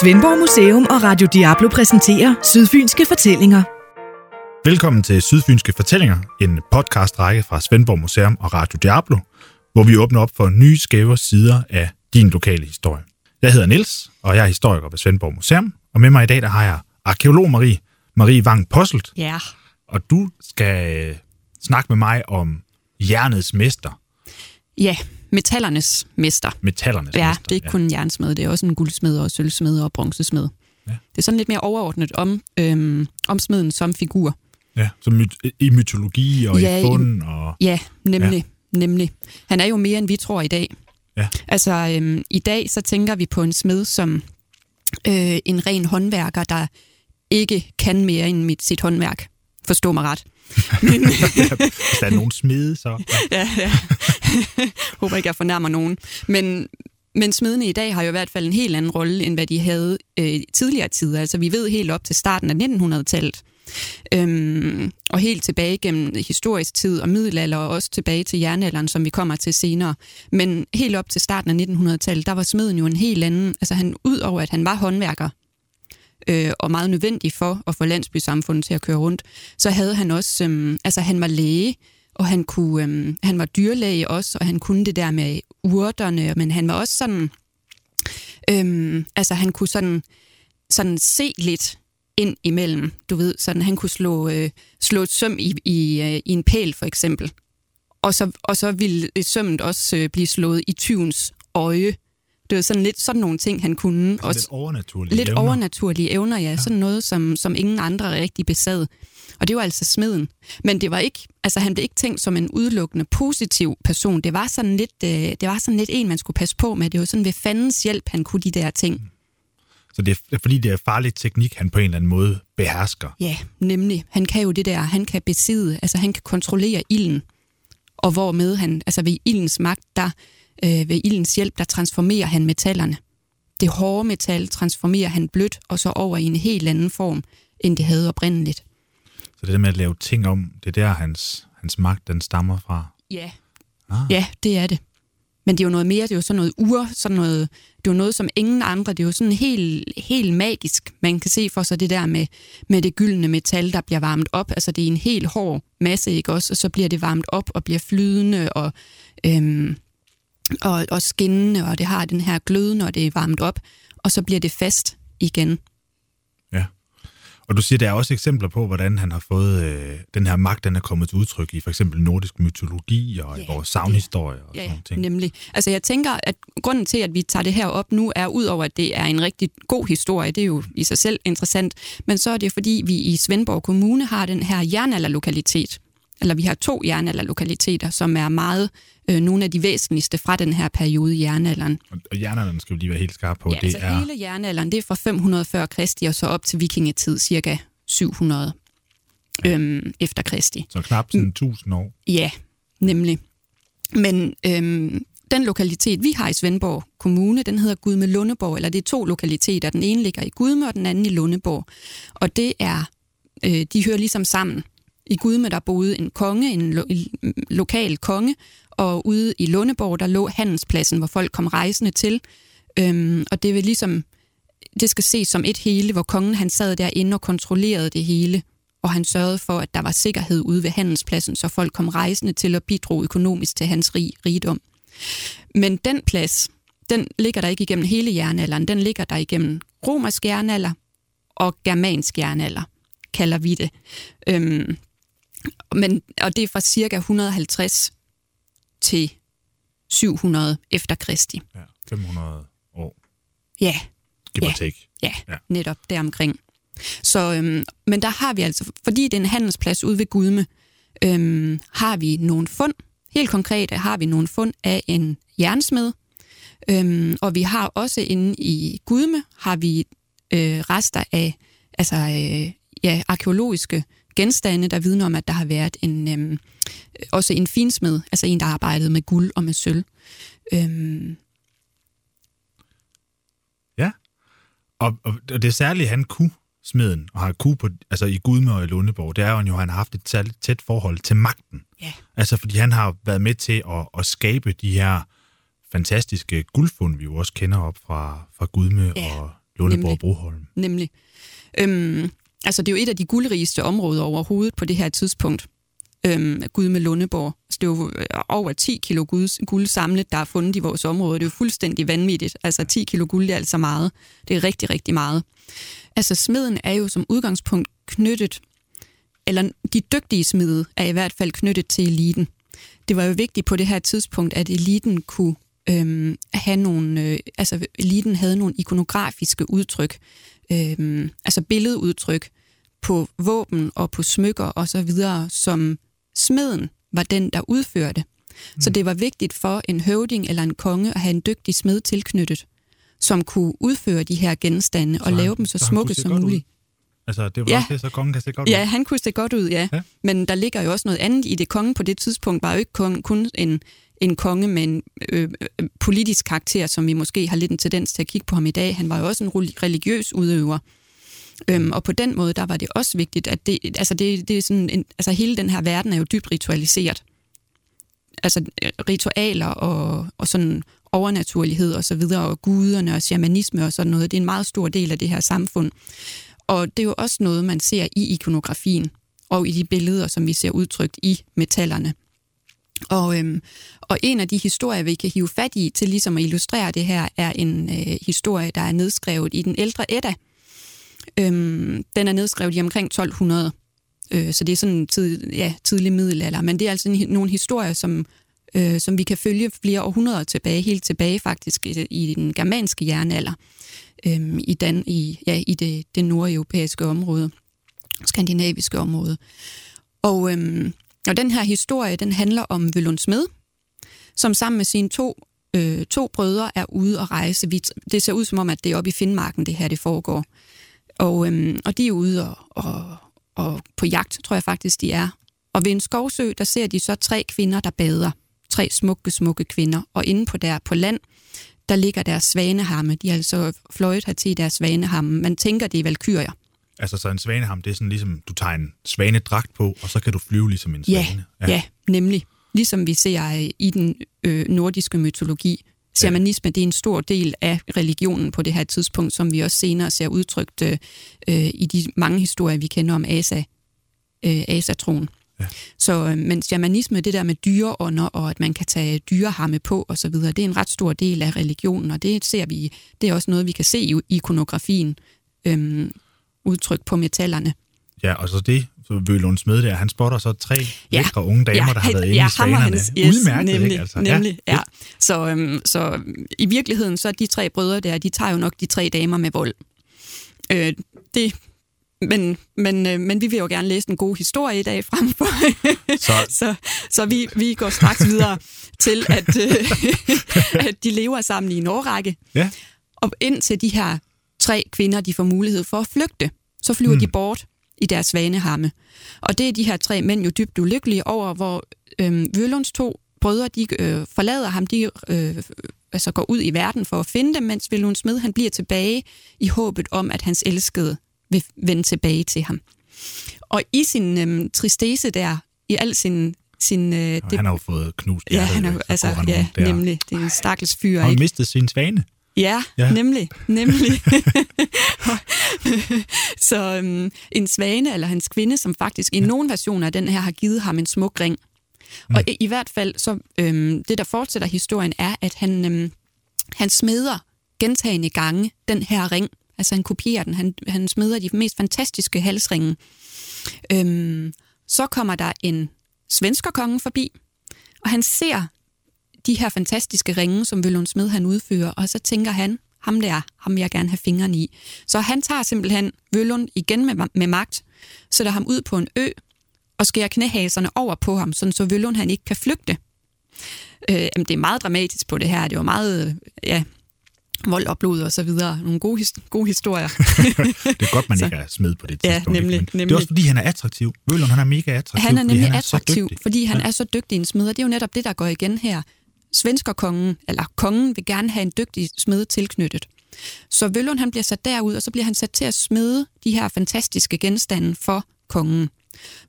Svendborg Museum og Radio Diablo præsenterer Sydfynske Fortællinger. Velkommen til Sydfynske Fortællinger, en podcastrække fra Svendborg Museum og Radio Diablo, hvor vi åbner op for nye skæve sider af din lokale historie. Jeg hedder Niels, og jeg er historiker ved Svendborg Museum, og med mig i dag der har jeg arkeolog Marie, Marie Wang Posselt, Ja. og du skal snakke med mig om jernets mester, Ja, metallernes mester. metallernes Ja, mester. det er ikke kun en jernsmed, det er også en guldsmed og sølvsmed og bronzesmed. Ja. Det er sådan lidt mere overordnet om, øhm, om smeden som figur. Ja, så my- i mytologi og Ja, i i- fund og... Ja, nemlig. Ja. nemlig. Han er jo mere, end vi tror i dag. Ja. Altså, øhm, i dag så tænker vi på en smed som øh, en ren håndværker, der ikke kan mere end mit, sit håndværk. Forstå mig ret. Men, Hvis der er nogen smede, så... ja, ja. Håber ikke, jeg fornærmer nogen. Men, men smedene i dag har jo i hvert fald en helt anden rolle, end hvad de havde øh, i tidligere tider. Altså vi ved helt op til starten af 1900-tallet, øhm, og helt tilbage gennem historisk tid og middelalder, og også tilbage til jernalderen, som vi kommer til senere. Men helt op til starten af 1900-tallet, der var smeden jo en helt anden... Altså han, ud over at han var håndværker, øh, og meget nødvendig for at få landsbysamfundet til at køre rundt, så havde han også, øh, altså han var læge, og han, kunne, øh, han var dyrlæge også, og han kunne det der med urterne, men han var også sådan, øh, altså han kunne sådan, sådan se lidt ind imellem, du ved, sådan han kunne slå, øh, slå et søm i, i, øh, i en pæl for eksempel, og så, og så ville sømmet også øh, blive slået i tyvens øje. Det var sådan lidt sådan nogle ting, han kunne. Også lidt overnaturlige Lidt evner. overnaturlige evner, ja. ja. Sådan noget, som, som ingen andre rigtig besad. Og det var altså smeden. Men det var ikke, altså han blev ikke tænkt som en udelukkende positiv person. Det var sådan lidt, øh, det var sådan lidt en, man skulle passe på med. Det var sådan ved fandens hjælp, han kunne de der ting. Så det er fordi, det er farlig teknik, han på en eller anden måde behersker. Ja, nemlig. Han kan jo det der, han kan besidde, altså han kan kontrollere ilden. Og hvormed han, altså ved ildens magt, der, øh, ved ildens hjælp, der transformerer han metallerne. Det hårde metal transformerer han blødt, og så over i en helt anden form, end det havde oprindeligt. Så det der med at lave ting om, det er der, hans, hans magt den stammer fra. Ja. Ah. Ja, det er det. Men det er jo noget mere, det er jo sådan noget ur, sådan noget, det er jo noget som ingen andre, det er jo sådan helt, helt magisk. Man kan se for sig det der med, med det gyldne metal, der bliver varmet op. Altså det er en helt hård masse, ikke også? Og så bliver det varmet op og bliver flydende og, øhm, og, og skinnende, og det har den her gløde, når det er varmet op. Og så bliver det fast igen. Ja. Og du siger, der er også eksempler på, hvordan han har fået øh, den her magt, den er kommet til udtryk i for eksempel nordisk mytologi og ja, i Ja, vores savnhistorie og Ja, sådan nogle ting. nemlig. Altså jeg tænker, at grunden til, at vi tager det her op nu, er udover, at det er en rigtig god historie, det er jo i sig selv interessant, men så er det fordi, vi i Svendborg Kommune har den her jernalderlokalitet, eller vi har to jernalderlokaliteter, som er meget øh, nogle af de væsentligste fra den her periode i jernalderen. Og, jernalderen skal vi lige være helt skarpe på. Ja, det altså er, hele jernalderen, det er fra 500 før Kristi, og så op til vikingetid, cirka 700 øhm, efter Kristi. så knap sådan 1000 år. Ja, nemlig. Men øhm, den lokalitet, vi har i Svendborg Kommune, den hedder Gudme Lundeborg, eller det er to lokaliteter. Den ene ligger i Gudme, og den anden i Lundeborg. Og det er, øh, de hører ligesom sammen. I Gudme, der boede en konge, en lo- lokal konge, og ude i Lundeborg, der lå handelspladsen, hvor folk kom rejsende til. Øhm, og det vil ligesom, det skal ses som et hele, hvor kongen han sad derinde og kontrollerede det hele og han sørgede for, at der var sikkerhed ude ved handelspladsen, så folk kom rejsende til at bidrog økonomisk til hans rig, rigdom. Men den plads, den ligger der ikke igennem hele jernalderen, den ligger der igennem romersk jernalder og germansk jernalder, kalder vi det. Øhm, men, og det er fra cirka 150 til 700 efter Kristi. Ja, 500 år. Ja, Give Ja. take. Ja, Ja. netop deromkring. Så, øhm, men der har vi altså, fordi det er en handelsplads ude ved Gudme, øhm, har vi nogle fund. Helt konkret har vi nogle fund af en jernsmed, øhm, og vi har også inde i Gudme, har vi øh, rester af altså, øh, ja, arkeologiske genstande, der vidner om, at der har været en, øhm, også en finsmed, altså en, der arbejdede med guld og med sølv. Øhm, Ja. Og, og, og det særlige, han kunne smeden, og har kunne på, altså i Gudme og i Lundeborg, det er jo, at han har haft et særligt tæt forhold til magten. ja, Altså, fordi han har været med til at, at skabe de her fantastiske guldfund, vi jo også kender op fra, fra Gudme Ja. og Lundeborg Nemlig. Broholm. nemlig. Øhm, altså, det er jo et af de guldrigeste områder overhovedet på det her tidspunkt. Øhm, Gud med Lundeborg. Så det er jo øh, over 10 kilo guld, guld samlet, der er fundet i vores område. Det er jo fuldstændig vanvittigt. Altså 10 kilo guld det er altså meget. Det er rigtig, rigtig meget. Altså smeden er jo som udgangspunkt knyttet, eller de dygtige smede er i hvert fald knyttet til eliten. Det var jo vigtigt på det her tidspunkt, at eliten kunne øhm, have nogle, øh, altså eliten havde nogle ikonografiske udtryk, øhm, altså billedudtryk på våben og på smykker og så videre, som smeden var den, der udførte. Mm. Så det var vigtigt for en høvding eller en konge at have en dygtig smed tilknyttet, som kunne udføre de her genstande og han- lave dem så, så smukke som ud? muligt. Altså, det var Ja. det, så kongen kan se godt Ja, ud. han kunne se godt ud, ja. Ja. ja. Men der ligger jo også noget andet i det. Kongen på det tidspunkt var jo ikke kun, kun en, en konge med en øh, øh, politisk karakter, som vi måske har lidt en tendens til at kigge på ham i dag. Han var jo også en reli- religiøs udøver. Øhm, og på den måde, der var det også vigtigt, at det, altså det, det er sådan en, altså hele den her verden er jo dybt ritualiseret. Altså øh, ritualer og, og sådan overnaturlighed og så videre, og guderne og shamanisme og sådan noget, det er en meget stor del af det her samfund. Og det er jo også noget, man ser i ikonografien og i de billeder, som vi ser udtrykt i metallerne. Og, øhm, og en af de historier, vi kan hive fat i til ligesom at illustrere det her, er en øh, historie, der er nedskrevet i den ældre Edda. Øhm, den er nedskrevet i omkring 1200, øh, så det er sådan en tid, ja, tidlig middelalder. Men det er altså en, nogle historier, som, øh, som vi kan følge flere århundreder tilbage, helt tilbage faktisk i, i den germanske jernalder, øh, i, Dan, i, ja, i det, det nordeuropæiske område, skandinaviske område. Og, øhm, og den her historie, den handler om Vølund Smed, som sammen med sine to, øh, to brødre er ude at rejse. Vi, det ser ud som om, at det er oppe i Finnmarken, det her det foregår. Og, øhm, og de er ude og, og, og på jagt, tror jeg faktisk, de er. Og ved en skovsø, der ser de så tre kvinder, der bader. Tre smukke, smukke kvinder. Og inde på der på land, der ligger deres svanehamme. De har altså fløjet her til deres svanehamme. Man tænker, det er valkyrier. Altså, så en svaneham, det er sådan ligesom, du tager en svanedragt på, og så kan du flyve ligesom en Ja, svane. ja. ja nemlig. Ligesom vi ser øh, i den øh, nordiske mytologi. Shamanisme, det er en stor del af religionen på det her tidspunkt, som vi også senere ser udtrykt øh, øh, i de mange historier, vi kender om Asa, øh, Asatroen. Ja. Så, øh, men shamanisme, det der med dyreånder, og at man kan tage dyrehamme på osv., det er en ret stor del af religionen, og det ser vi, det er også noget, vi kan se i ikonografien, øh, udtrykt på metallerne. Ja, og så det, så Vølund Smed der, han spotter så tre Ja. lækre unge damer, Ja, der har været inde ja, i svanerne. hans- yes, Udmærket, nemlig, ikke? Altså, Nemlig, ja. ja. ja. Så, øhm, så i virkeligheden, så er de tre brødre der, de tager jo nok de tre damer med vold. Øh, det, men, men, øh, men vi vil jo gerne læse en god historie i dag frem for. Så, så så vi, vi går straks videre til, at, øh, at de lever sammen i en årrække. ja, Og indtil de her tre kvinder, de får mulighed for at flygte, så flyver mm. de bort i deres svanehamme. Og det er de her tre mænd jo dybt ulykkelige over, hvor øh, Vølunds to brødre, de øh, forlader ham, de øh, altså går ud i verden for at finde dem, mens Vølund Smed, han bliver tilbage i håbet om, at hans elskede vil vende tilbage til ham. Og i sin øh, tristesse der, i al sin... sin øh, og han har jo fået knust ja, hjertet, han ikke? er, Så altså, han ja, der. nemlig. Det er en stakkels fyr, Har han ikke? mistet sin svane? Ja, Ja. ja. nemlig, nemlig. så øhm, en svane eller hans kvinde, som faktisk i nogle versioner af den her har givet ham en smuk ring. Mm. Og i, i hvert fald, så øhm, det der fortsætter historien, er, at han, øhm, han smeder gentagende gange den her ring. Altså han kopierer den, han, han smeder de mest fantastiske halsringe. Øhm, så kommer der en svenskerkonge forbi, og han ser de her fantastiske ringe, som Vølund Smed han udfører, og så tænker han, ham der, ham vil jeg gerne have fingrene i. Så han tager simpelthen Vølund igen med, med magt, sætter ham ud på en ø, og skærer knæhaserne over på ham, sådan så Vølund han ikke kan flygte. Øh, jamen, det er meget dramatisk på det her. Det var meget, øh, ja, vold og blod og så videre. Nogle gode, his- gode historier. Det er godt, man Så- ikke er smed på det Ja, tidspunkt. ikke? nemlig, Det er nemlig. også, fordi han er attraktiv. Vølund, han er mega attraktiv. Han er fordi nemlig han er så attraktiv, dygtig. fordi han Ja. er så dygtig en smed, og det er jo netop det, der går igen her. Svenskerkongen, eller kongen, vil gerne have en dygtig smed tilknyttet. Så Vølund han bliver sat derud, og så bliver han sat til at smede de her fantastiske genstande for kongen.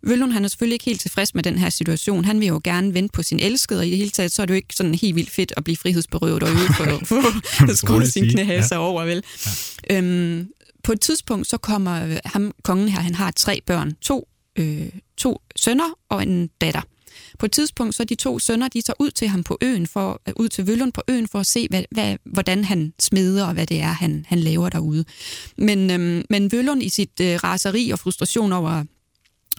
Vøllund han er selvfølgelig ikke helt tilfreds med den her situation. Han vil jo gerne vente på sin elskede, og i det hele taget, så er det jo ikke sådan helt vildt fedt at blive frihedsberøvet og ude for, for, for at skrue sin knæhase ja. over, vel? Ja. Øhm, på et tidspunkt, så kommer ham, kongen her, han har tre børn. To, øh, to sønner og en datter. På et tidspunkt, så de to sønner, de tager ud til ham på øen, for, ud til Vøllund på øen, for at se, hvad, hvad, hvordan han smeder, og hvad det er, han, han laver derude. Men, øhm, men Vøllund i sit øh, raseri og frustration over,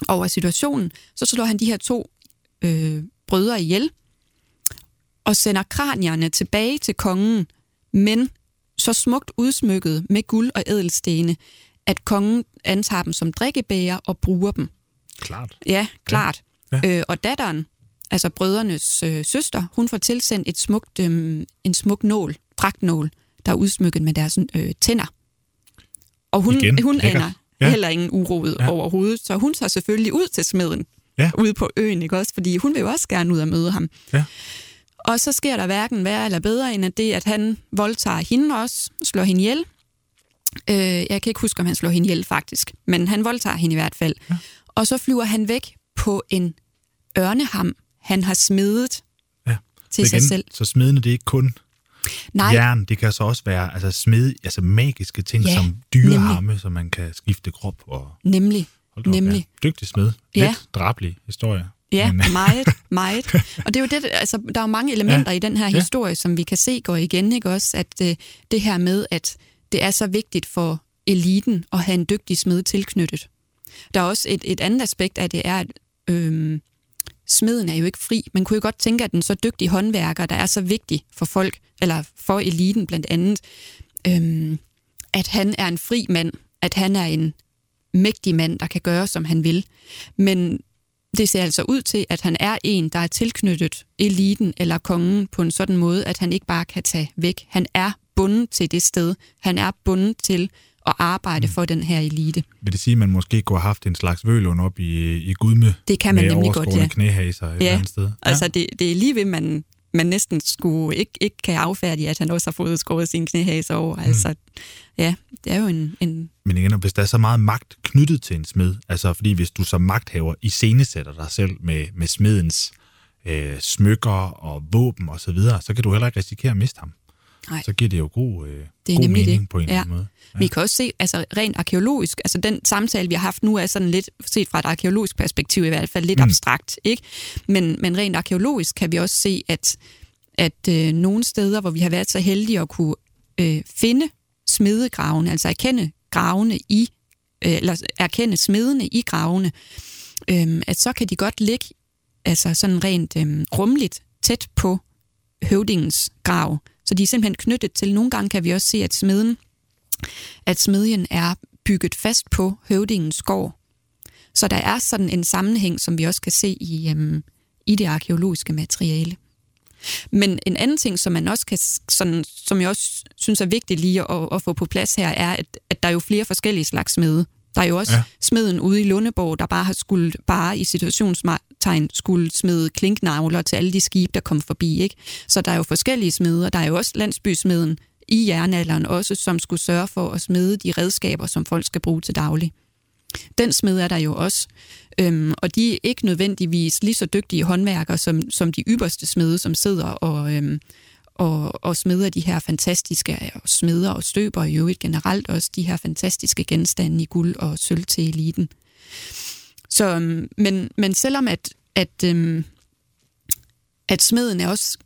over situationen, så slår han de her to øh, brødre ihjel, og sender kranierne tilbage til kongen, men så smukt udsmykket med guld og ædelstene, at kongen antager dem som drikkebæger og bruger dem. Klart. Ja, klart. Ja. Ja. Øh, og datteren, altså brødrenes øh, søster, hun får tilsendt et smukt, øh, en smuk nål, dragtnål, der er udsmykket med deres øh, tænder. Og hun, Igen, hun aner ja. heller ingen uroet ja. overhovedet, så hun tager selvfølgelig ud til smeden ja. ude på øen, ikke også? Fordi hun vil jo også gerne ud og møde ham. Ja. Og så sker der hverken værre eller bedre, end at det, at han voldtager hende også, slår hende ihjel. Øh, jeg kan ikke huske, om han slår hende ihjel faktisk, men han voldtager hende i hvert fald. Ja. Og så flyver han væk på en ørneham, han har smedet ja. til igen, sig selv. Så smedene, det er ikke kun Nej. jern, det kan så også være altså smed, altså magiske ting ja, som dyreharme, som man kan skifte krop. Og, nemlig. Nemlig. Op, ja. Dygtig smed. Lidt ja. drabelig historie. Ja, Men, meget, meget. Og det er jo det, altså, der er jo mange elementer ja. i den her ja. historie, som vi kan se går igen, ikke også? At øh, det her med, at det er så vigtigt for eliten at have en dygtig smed tilknyttet. Der er også et, et andet aspekt af det, er, at øh, smeden er jo ikke fri. Man kunne jo godt tænke, at den så dygtige håndværker, der er så vigtig for folk, eller for eliten blandt andet, øhm, at han er en fri mand, at han er en mægtig mand, der kan gøre, som han vil. Men det ser altså ud til, at han er en, der er tilknyttet eliten eller kongen på en sådan måde, at han ikke bare kan tage væk. Han er bundet til det sted. Han er bundet til at arbejde mm. for den her elite. Vil det sige, at man måske kunne have haft en slags vølund op i, i Gudme? Det kan man nemlig godt, ja. knæhaser et ja. eller andet sted. Ja, altså det, det er lige ved, man, man næsten skulle ikke, ikke kan affærdige, at han også har fået skåret sin knæhaser over. Mm. Altså, ja, det er jo en, en... Men igen, hvis der er så meget magt knyttet til en smed, altså fordi hvis du som magthaver iscenesætter dig selv med, med smedens øh, smykker og våben og så videre, så kan du heller ikke risikere at miste ham. Nej. Så giver det jo god, øh, det er god mening det. på en ja. eller anden måde. Ja. Vi kan også se, altså rent arkeologisk, altså den samtale, vi har haft nu, er sådan lidt, set fra et arkeologisk perspektiv i hvert fald, lidt mm. abstrakt, ikke? Men, men rent arkeologisk kan vi også se, at, at øh, nogle steder, hvor vi har været så heldige at kunne øh, finde smedegravene, altså erkende gravene i, øh, eller erkende smedene i gravene, øh, at så kan de godt ligge altså sådan rent øh, rumligt tæt på høvdingens grav. Så de er simpelthen knyttet til. Nogle gange kan vi også se, at smeden, at smedjen er bygget fast på høvdingens gård. Så der er sådan en sammenhæng, som vi også kan se i, øhm, i det arkeologiske materiale. Men en anden ting, som man også kan, sådan, som jeg også synes er vigtigt lige at, at få på plads her, er, at, at der er jo flere forskellige slags smede. Der er jo også ja. smeden ude i Lundeborg, der bare har skulle, bare i situationstegn skulle smede klinknavler til alle de skibe, der kom forbi. Ikke? Så der er jo forskellige smeder. Der er jo også landsbysmeden i jernalderen også, som skulle sørge for at smede de redskaber, som folk skal bruge til daglig. Den smed er der jo også, øhm, og de er ikke nødvendigvis lige så dygtige håndværkere som, som de ypperste smede, som sidder og, øhm, og, og smeder de her fantastiske og smeder og støber i øvrigt generelt også de her fantastiske genstande i guld og sølv til eliten. Så, øhm, men, men selvom at, at, øhm, at smeden er også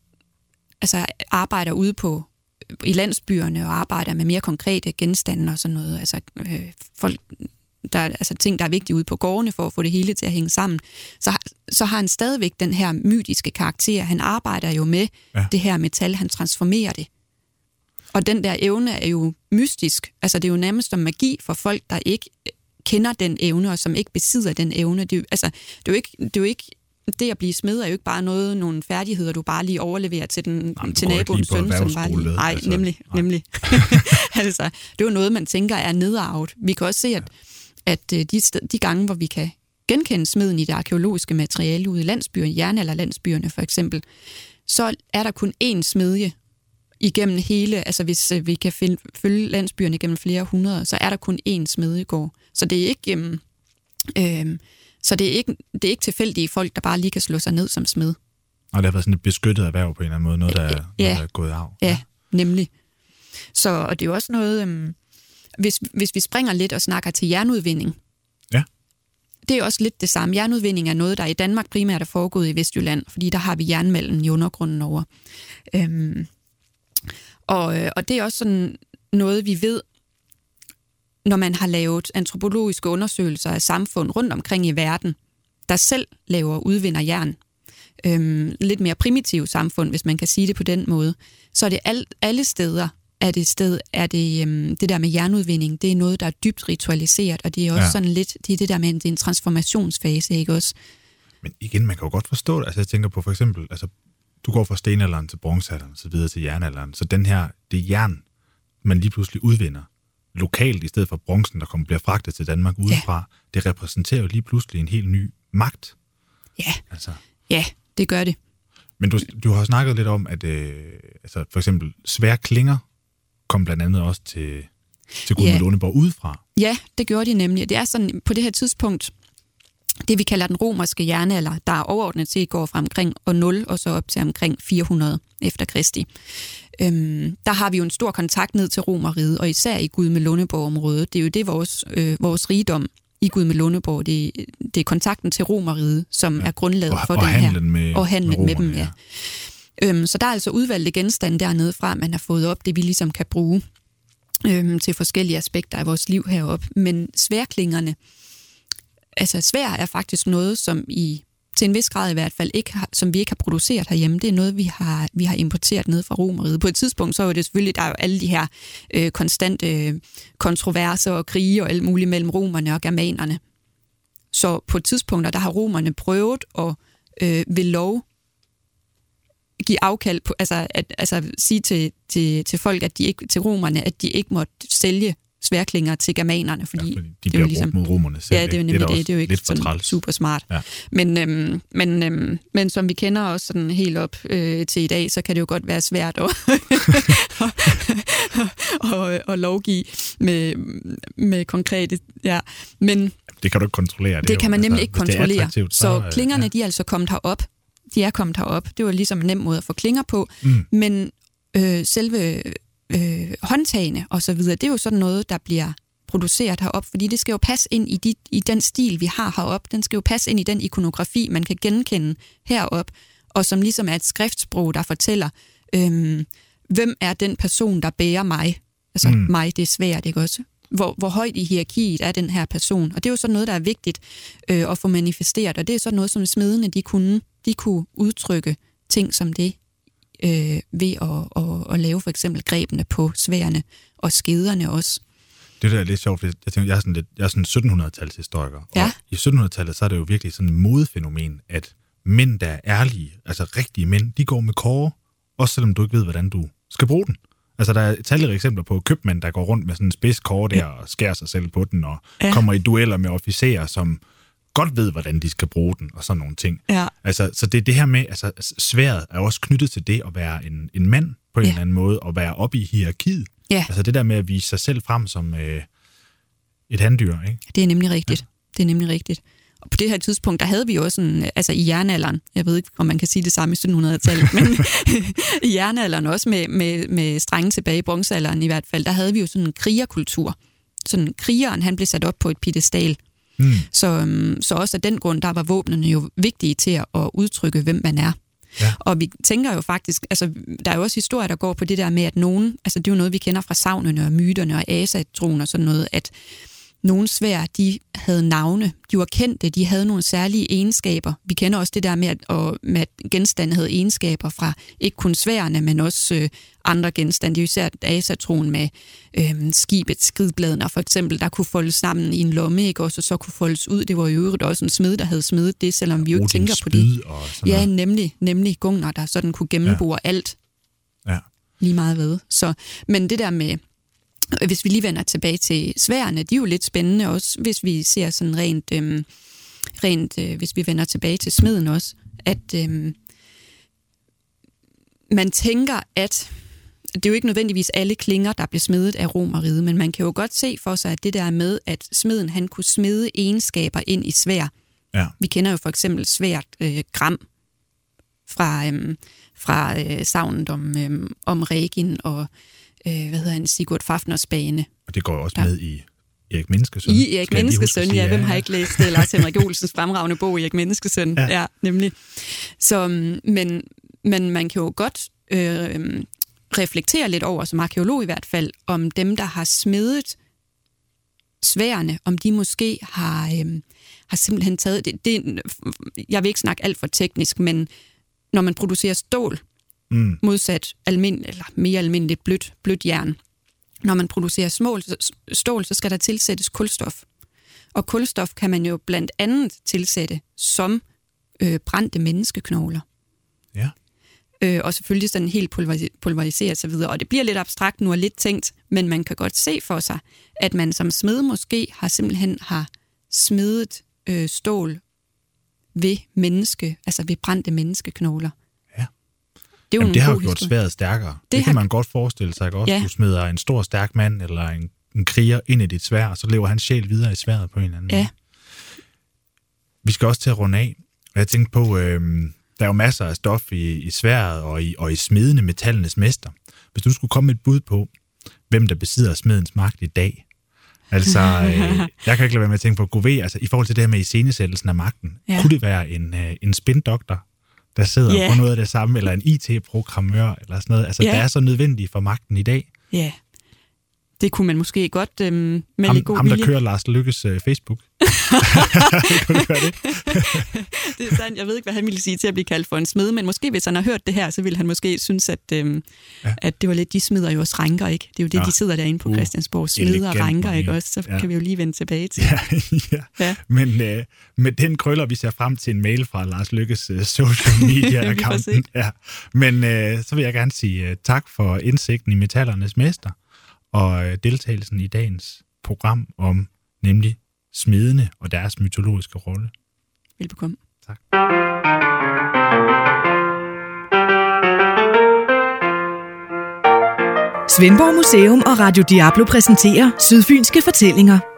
altså arbejder ude på i landsbyerne og arbejder med mere konkrete genstande og sådan noget, altså øh, folk der er altså ting, der er vigtige ude på gårdene for at få det hele til at hænge sammen, så, så har han stadigvæk den her mytiske karakter. Han arbejder jo med ja. det her metal, han transformerer det. Og den der evne er jo mystisk. Altså det er jo nærmest som magi for folk, der ikke kender den evne, og som ikke besidder den evne. Det er, altså, det er jo ikke, det er jo ikke det at blive smed er jo ikke bare noget, nogle færdigheder, du bare lige overleverer til, den, Jamen, til naboens søn. Som bare lige, nej, altså, nemlig. Nej. nemlig. altså, det er jo noget, man tænker er nedarvet. Vi kan også se, at ja at øh, de, de gange, hvor vi kan genkende smeden i det arkeologiske materiale ude i landsbyerne, jernalderlandsbyerne for eksempel, så er der kun én smedje igennem hele, altså hvis øh, vi kan finde, følge landsbyerne gennem flere hundrede, så er der kun én smedjegård. Så det er ikke, øhm, øh, Så det er, ikke, det er ikke tilfældige folk, der bare lige kan slå sig ned som smed. Og det har været sådan et beskyttet erhverv på en eller anden måde, noget, der, er, Ja. noget, der er gået af. Ja, nemlig. Så og det er jo også noget, øhm, hvis, hvis vi springer lidt og snakker til jernudvinding, Ja. det er også lidt det samme. Jernudvinding er noget, der i Danmark primært er foregået i Vestjylland, fordi der har vi jernmalmen i undergrunden over. Øhm, og, øh, og det er også sådan noget, vi ved, når man har lavet antropologiske undersøgelser af samfund rundt omkring i verden, der selv laver udvinder jern, øhm, lidt mere primitive samfund, hvis man kan sige det på den måde, så er det alt, alle steder, er det, sted, er det, øhm, det der med jernudvinding, det er noget, der er dybt ritualiseret, og det er også Ja. sådan lidt, det er det der med, at det er en transformationsfase, ikke også? Men igen, man kan jo godt forstå det. Altså jeg tænker på for eksempel, altså du går fra stenalderen til bronzealderen, så videre til jernalderen. Så den her, det jern, man lige pludselig udvinder lokalt, i stedet for bronzen, der kommer, bliver fragtet til Danmark udefra, ja. det repræsenterer jo lige pludselig en helt ny magt. Ja, Altså, ja, det gør det. men du, du har snakket lidt om, at øh, altså for eksempel svære klinger kom blandt andet også til, til Gudmund Ja. Lundeborg udefra. Ja, det gjorde de nemlig. Det er sådan, på det her tidspunkt, det vi kalder den romerske jernalder, der overordnet set går fra omkring år 0 og så op til omkring 400 efter Kristi. Øhm, der har vi jo en stor kontakt ned til Romeriet, og især i Gud med Lundeborg-området. Det er jo det, vores, øh, vores rigdom i Gud med Lundeborg, det, det er kontakten til Romeriet, som ja. er grundlaget Og, for og den her. med, og handlen med, romerne, dem, ja. Øhm, så der er altså udvalgte genstande dernede fra, man har fået op, det vi ligesom kan bruge øhm, til forskellige aspekter af vores liv heroppe. Men sværklingerne, altså svær er faktisk noget, som i til en vis grad i hvert fald, ikke har, som vi ikke har produceret herhjemme. Det er noget, vi har, vi har importeret ned fra Romeriet. På et tidspunkt, så er det selvfølgelig, der er jo alle de her øh, konstante øh, kontroverser og krige og alt muligt mellem romerne og germanerne. Så på et tidspunkt, der har romerne prøvet at øh, ved lov give afkald på, altså, at, altså sige til, til, til folk, at de ikke, til romerne, at de ikke måtte sælge sværklinger til germanerne, fordi, Ja, fordi de det er bliver ligesom, mod romerne selv. Ja, det er jo nemlig det. også Det er jo ikke sådan træls. super smart. Ja. Men, øhm, men, øhm, men som vi kender også sådan helt op øh, til i dag, så kan det jo godt være svært at, at, at lovgive med, med konkrete... Ja. Men Det kan du ikke kontrollere. det, det kan jo- man nemlig altså, ikke det er kontrollere. attraktivt, Så øh, klingerne, ja. de er altså kommet herop. De er kommet herop. Det var ligesom en nem måde at få klinger på. Mm. Men øh, selve øh, håndtagene og så videre, det er jo sådan noget, der bliver produceret herop, fordi det skal jo passe ind i, de, i den stil, vi har herop. Den skal jo passe ind i den ikonografi, man kan genkende herop, og som ligesom er et skriftsprog, der fortæller, øhm, hvem er den person, der bærer mig? Altså Mm. mig, det er svært, ikke også? Hvor, hvor højt i hierarkiet er den her person? Og det er jo sådan noget, der er vigtigt øh, at få manifesteret, og det er sådan noget, som smedene de kunne, de kunne udtrykke ting som det øh, ved at, at, at lave for eksempel grebene på sværene og skederne også. Det der er lidt sjovt, fordi jeg tænker, jeg er sådan, lidt, jeg er sådan en 1700-tals historiker. Ja. Og i 1700-tallet, så er det jo virkelig sådan et modefænomen, at mænd, der er ærlige, altså rigtige mænd, de går med kåre, også selvom du ikke ved, hvordan du skal bruge den. Altså, der er talrige eksempler på købmænd, der går rundt med sådan en spids kåre der og skærer sig selv på den, og. Ja. kommer i dueller med officerer, som godt ved, hvordan de skal bruge den, og sådan nogle ting. Ja. Altså, så det er det her med, altså sværet er også knyttet til det at være en, en mand på en Ja. eller anden måde, og være oppe i hierarkiet. Ja. Altså det der med at vise sig selv frem som øh, et handdyr, ikke? Det er nemlig rigtigt. Ja. Det er nemlig rigtigt. På det her tidspunkt, der havde vi jo også en, altså i jernalderen, jeg ved ikke, om man kan sige det samme i 1700-tallet, men i jernalderen også med, med, med strenge tilbage i bronzealderen i hvert fald, der havde vi jo sådan en krigerkultur. Sådan krigeren, han blev sat op på et piedestal. Mm. Så, øhm, så også af den grund, der var våbnene jo vigtige til at, at udtrykke, hvem man er. Ja. Og vi tænker jo faktisk, altså der er jo også historier, der går på det der med, at nogen, altså det er jo noget, vi kender fra savnene og myterne og asatroen og sådan noget, at nogle svær, de havde navne, de var kendte, de havde nogle særlige egenskaber. Vi kender også det der med, at, og, med at genstande havde egenskaber fra ikke kun sværene, men også øh, andre genstande. Det er jo især asatroen med øh, skibets skridbladene, for eksempel, der kunne foldes sammen i en lomme, ikke? også, og så kunne foldes ud. Det var jo øvrigt også en smed, der havde smedet det, selvom vi jo ikke tænker på det. spyd Og sådan Ja, nemlig, nemlig gungner, der sådan kunne gennembore ja. alt ja. lige meget ved. Så, men det der med, hvis vi lige vender tilbage til sværene, de er jo lidt spændende også, hvis vi ser sådan rent, øhm, rent øh, hvis vi vender tilbage til smeden også, at øhm, man tænker, at det er jo ikke nødvendigvis alle klinger, der bliver smedet af romeriet, men man kan jo godt se for sig, at det der med, at smeden han kunne smede egenskaber ind i svær, Ja. Vi kender jo for eksempel svært øh, gram fra, øhm, fra øh, savnet om, øhm, om Regin og øh, hvad hedder han, Sigurd Fafners bane. Og det går også Ja. med i Erik Menneskesøn. I Erik Menneskesøn, sige. ja. Hvem har ikke læst uh, Lars Henrik Olsens fremragende bog, Erik Menneskesøn? Ja. Ja, ja nemlig. Så, mm, men, men man kan jo godt øh, reflektere lidt over, som arkeolog i hvert fald, om dem, der har smedet sværene, om de måske har, øh, har simpelthen taget... Det, det, jeg vil ikke snakke alt for teknisk, men når man producerer stål, Mm. modsat almind, eller mere almindeligt blødt, blødt jern. Når man producerer smål, stål, så skal der tilsættes kulstof. Og kulstof kan man jo blandt andet tilsætte som øh, brændte menneskeknogler. Ja. Øh, og selvfølgelig sådan helt pulveri- pulveriseret så videre. Og det bliver lidt abstrakt nu og lidt tænkt, men man kan godt se for sig, at man som smed måske har simpelthen har smedet øh, stål ved menneske, altså ved brændte menneskeknogler. Det er jo Jamen, en det har jo gjort sværet stærkere. Det, det har- kan man godt forestille sig, ikke også? Ja. Du smider en stor, stærk mand eller en, en kriger ind i dit svær, og så lever hans sjæl videre i sværet på en eller anden Ja. måde. Vi skal også til at runde af. Jeg tænkte på, øh, der er jo masser af stof i, i sværet og i, og i smedene, metallenes mester. Hvis du skulle komme med et bud på, hvem der besidder smedens magt i dag. Altså, øh, jeg kan ikke lade være med at tænke på Gouvet, altså i forhold til det her med iscenesættelsen af magten. Ja. Kunne det være en, øh, en spindoktor, der sidder Ja. på noget af det samme, eller en IT-programmør, eller sådan noget, altså Ja. der er så nødvendig for magten i dag. Ja, det kunne man måske godt øhm, med Ham, lidt god ham der vilje. kører Lars Lykkes øh, Facebook. Kunne det det? Det er sandt. Jeg ved ikke, hvad han ville sige til at blive kaldt for en smed, men måske hvis han har hørt det her, så ville han måske synes, at, øhm, Ja. at det var lidt, de smider jo også rænker, ikke? Det er jo det, Ja. de sidder derinde på Uh, Christiansborg, smider og rænker, Maria. ikke også? Så Ja. kan vi jo lige vende tilbage til. Ja, ja. Ja. Men øh, med den krøller, vi ser frem til en mail fra Lars Lykkes øh, social media-account. præcis. ja. Men øh, så vil jeg gerne sige øh, tak for indsigten i metallernes mester og øh, deltagelsen i dagens program om nemlig smedene og deres mytologiske rolle. Velbekomme. Tak. Svendborg Museum og Radio Diablo præsenterer Sydfynske Fortællinger.